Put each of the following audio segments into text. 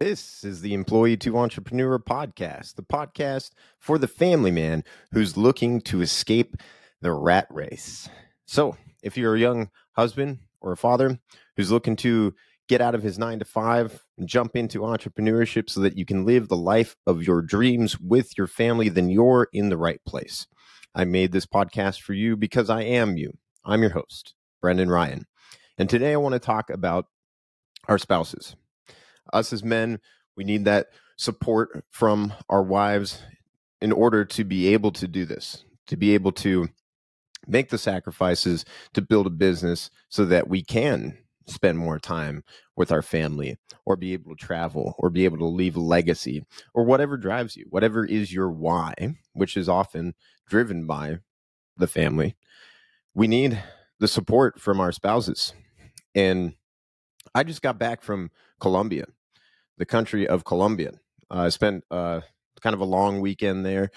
This is the Employee to Entrepreneur podcast, the podcast for the family man who's looking to escape the rat race. So, if you're a young husband or a father who's looking to get out of his nine to five and jump into entrepreneurship so that you can live the life of your dreams with your family, then you're in the right place. I made this podcast for you because I am you. I'm your host, Brendan Ryan. And today I want to talk about our spouses us as men, we need that support from our wives in order to be able to do this, to be able to make the sacrifices to build a business so that we can spend more time with our family or be able to travel or be able to leave a legacy or whatever drives you, whatever is your why, which is often driven by the family. We need the support from our spouses. And I just got back from Colombia the country of Colombia. Uh, I spent uh, kind of a long weekend there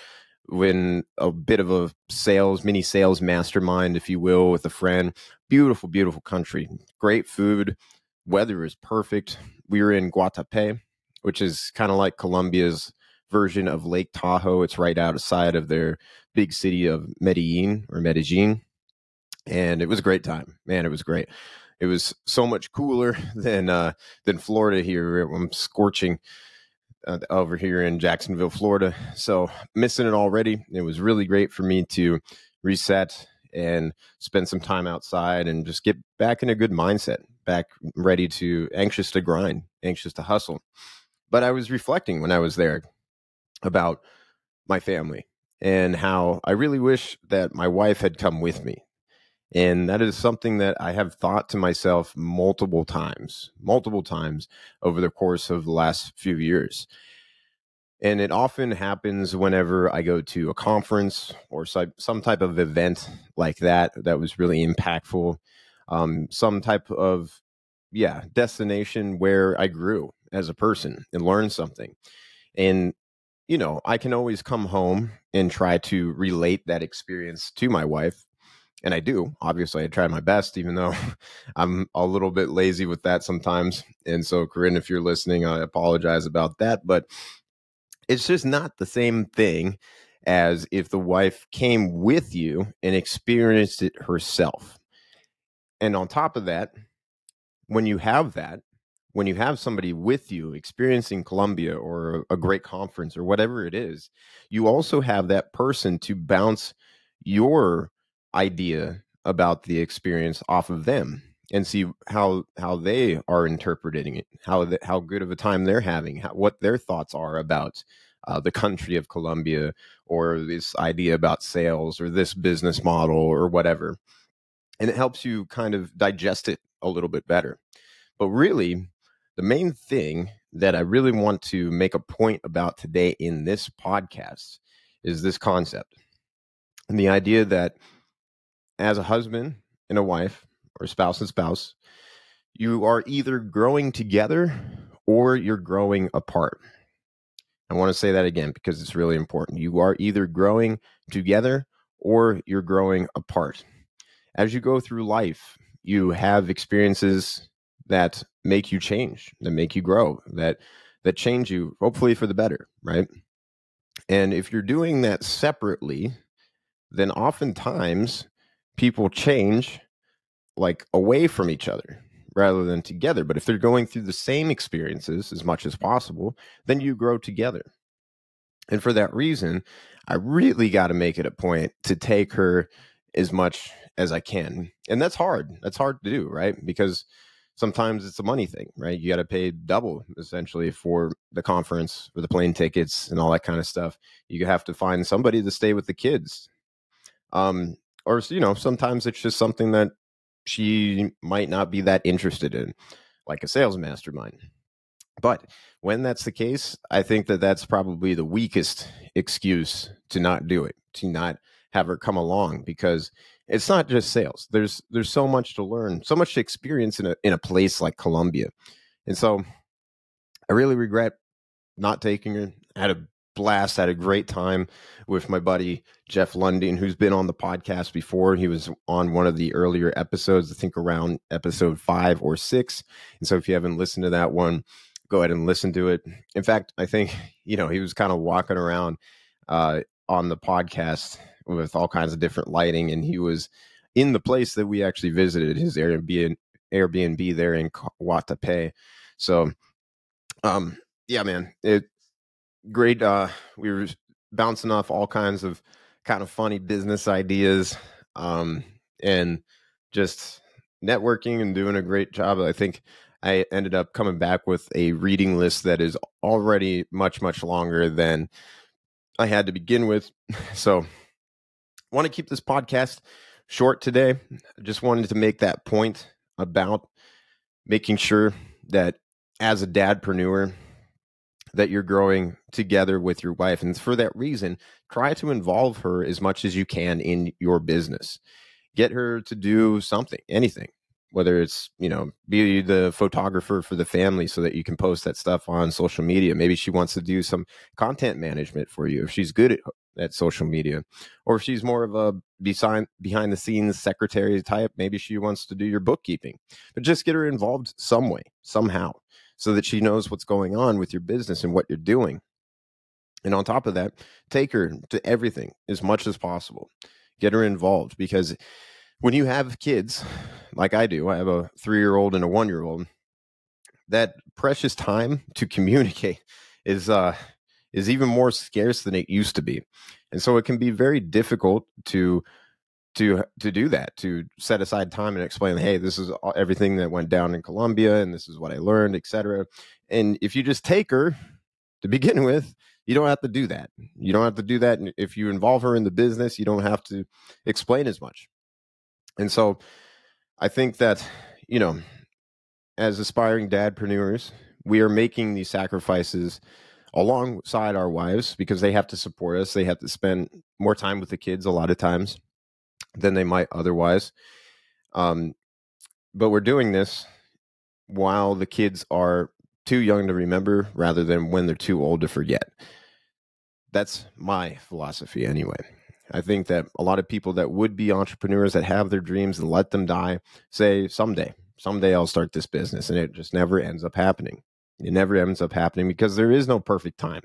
when a bit of a sales mini sales mastermind if you will with a friend. Beautiful beautiful country. Great food. Weather is perfect. We were in guatapé which is kind of like colombia's version of lake tahoe. It's right outside of their big city of medellin or medellin. And it was a great time. Man it was great it was so much cooler than uh, than Florida here. I'm scorching uh, over here in Jacksonville, Florida. So missing it already. It was really great for me to reset and spend some time outside and just get back in a good mindset, back ready to anxious to grind, anxious to hustle. But I was reflecting when I was there about my family and how I really wish that my wife had come with me and that is something that I have thought to myself multiple times, multiple times over the course of the last few years. And it often happens whenever I go to a conference or some type of event like that, that was really impactful. Um, some type of, yeah, destination where I grew as a person and learned something. And, you know, I can always come home and try to relate that experience to my wife and I do. Obviously, I try my best, even though I'm a little bit lazy with that sometimes. And so, Corinne, if you're listening, I apologize about that. But it's just not the same thing as if the wife came with you and experienced it herself. And on top of that, when you have that, when you have somebody with you experiencing Colombia or a great conference or whatever it is, you also have that person to bounce your idea about the experience off of them and see how how they are interpreting it how the, how good of a time they're having how, what their thoughts are about uh, the country of Colombia or this idea about sales or this business model or whatever. And it helps you kind of digest it a little bit better. But really the main thing that I really want to make a point about today in this podcast is this concept. And the idea that as a husband and a wife, or spouse and spouse, you are either growing together or you're growing apart. I want to say that again because it's really important. You are either growing together or you're growing apart. As you go through life, you have experiences that make you change, that make you grow, that that change you hopefully for the better, right? And if you're doing that separately, then oftentimes people change like away from each other rather than together. But if they're going through the same experiences as much as possible, then you grow together. And for that reason, I really got to make it a point to take her as much as I can. And that's hard. That's hard to do, right? Because sometimes it's a money thing, right? You got to pay double essentially for the conference, for the plane tickets, and all that kind of stuff. You have to find somebody to stay with the kids. Um, or you know sometimes it's just something that she might not be that interested in like a sales mastermind. But when that's the case i think that that's probably the weakest excuse to not do it to not have her come along because it's not just sales. There's there's so much to learn so much to experience in a in a place like colombia and so i really regret not taking her. Had a blast. I had a great time with my buddy Jeff Lundin, who's been on the podcast before. He was on one of the earlier episodes, I think around episode five or six. And so if you haven't listened to that one, go ahead and listen to it. In fact, I think you know he was kind of walking around uh, on the podcast with all kinds of different lighting, and he was in the place that we actually visited his Airbnb Airbnb there in Guatapé. So, um, yeah, man, it great. Uh, we were bouncing off all kinds of kind of funny business ideas, um, and just networking and doing a great job. I think I ended up coming back with a reading list that is already much much longer than I had to begin with. So, want to keep this podcast short today. I just wanted to make that point about making sure that as a dadpreneur that you're growing together with your wife and for that reason try to involve her as much as you can in your business. Get her to do something anything whether it's you know be the photographer for the family so that you can post that stuff on social media. Maybe she wants to do some content management for you if she's good at, at social media. Or if she's more of a behind behind the scenes secretary type maybe she wants to do your bookkeeping. But just get her involved some way somehow so that she knows what's going on with your business and what you're doing and on top of that take her to everything as much as possible get her involved because when you have kids like I do, I have a three year old and a one year old, that precious time to communicate is uh is even more scarce than it used to be. And so it can be very difficult to to to do that to set aside time and explain hey this is everything that went down in Colombia and this is what I learned etc and if you just take her to begin with you don't have to do that. You don't have to do that And if you involve her in the business you don't have to explain as much. And so I think that, you know, as aspiring dadpreneurs, we are making these sacrifices alongside our wives because they have to support us. They have to spend more time with the kids a lot of times than they might otherwise. Um, but we're doing this while the kids are too young to remember rather than when they're too old to forget. That's my philosophy anyway. I think that a lot of people that would be entrepreneurs that have their dreams and let them die say, someday, someday I'll start this business. And it just never ends up happening. It never ends up happening because there is no perfect time,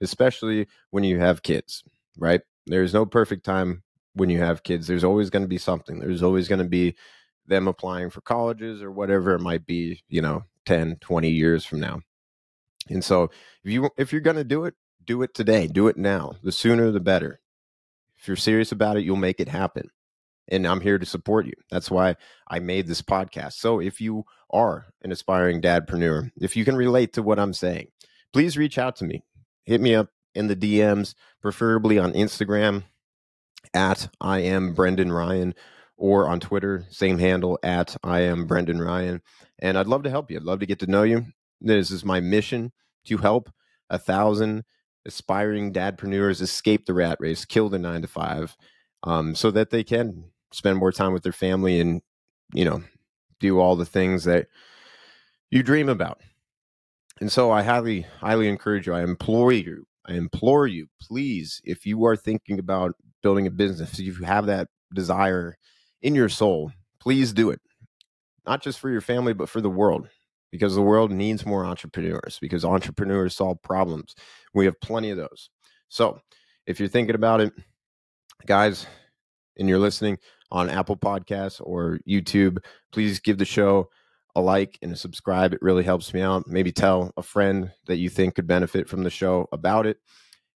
especially when you have kids, right? There's no perfect time when you have kids. There's always going to be something. There's always going to be them applying for colleges or whatever it might be, you know, 10, 20 years from now. And so if you if you're going to do it, do it today. Do it now. The sooner the better. If you're serious about it, you'll make it happen. And I'm here to support you. That's why I made this podcast. So if you are an aspiring dadpreneur, if you can relate to what I'm saying, please reach out to me. Hit me up in the DMs, preferably on Instagram at I am Brendan Ryan or on Twitter, same handle at I am Brendan Ryan. And I'd love to help you. I'd love to get to know you. This is my mission to help a thousand aspiring dadpreneurs escape the rat race, kill the nine to five, um, so that they can spend more time with their family and, you know, do all the things that you dream about. And so I highly, highly encourage you. I implore you, I implore you, please, if you are thinking about building a business, if you have that desire in your soul, please do it. Not just for your family, but for the world because the world needs more entrepreneurs because entrepreneurs solve problems. We have plenty of those. So if you're thinking about it, guys, and you're listening on Apple Podcasts or YouTube, please give the show a like and a subscribe. It really helps me out. Maybe tell a friend that you think could benefit from the show about it.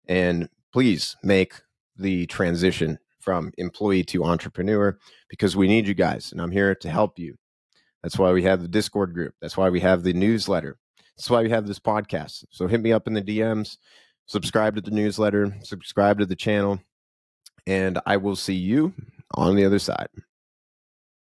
And please make the transition from employee to entrepreneur because we need you guys. And I'm here to help you. That's why we have the Discord group. That's why we have the newsletter. That's why we have this podcast. So hit me up in the DMs, subscribe to the newsletter, subscribe to the channel, and I will see you on the other side.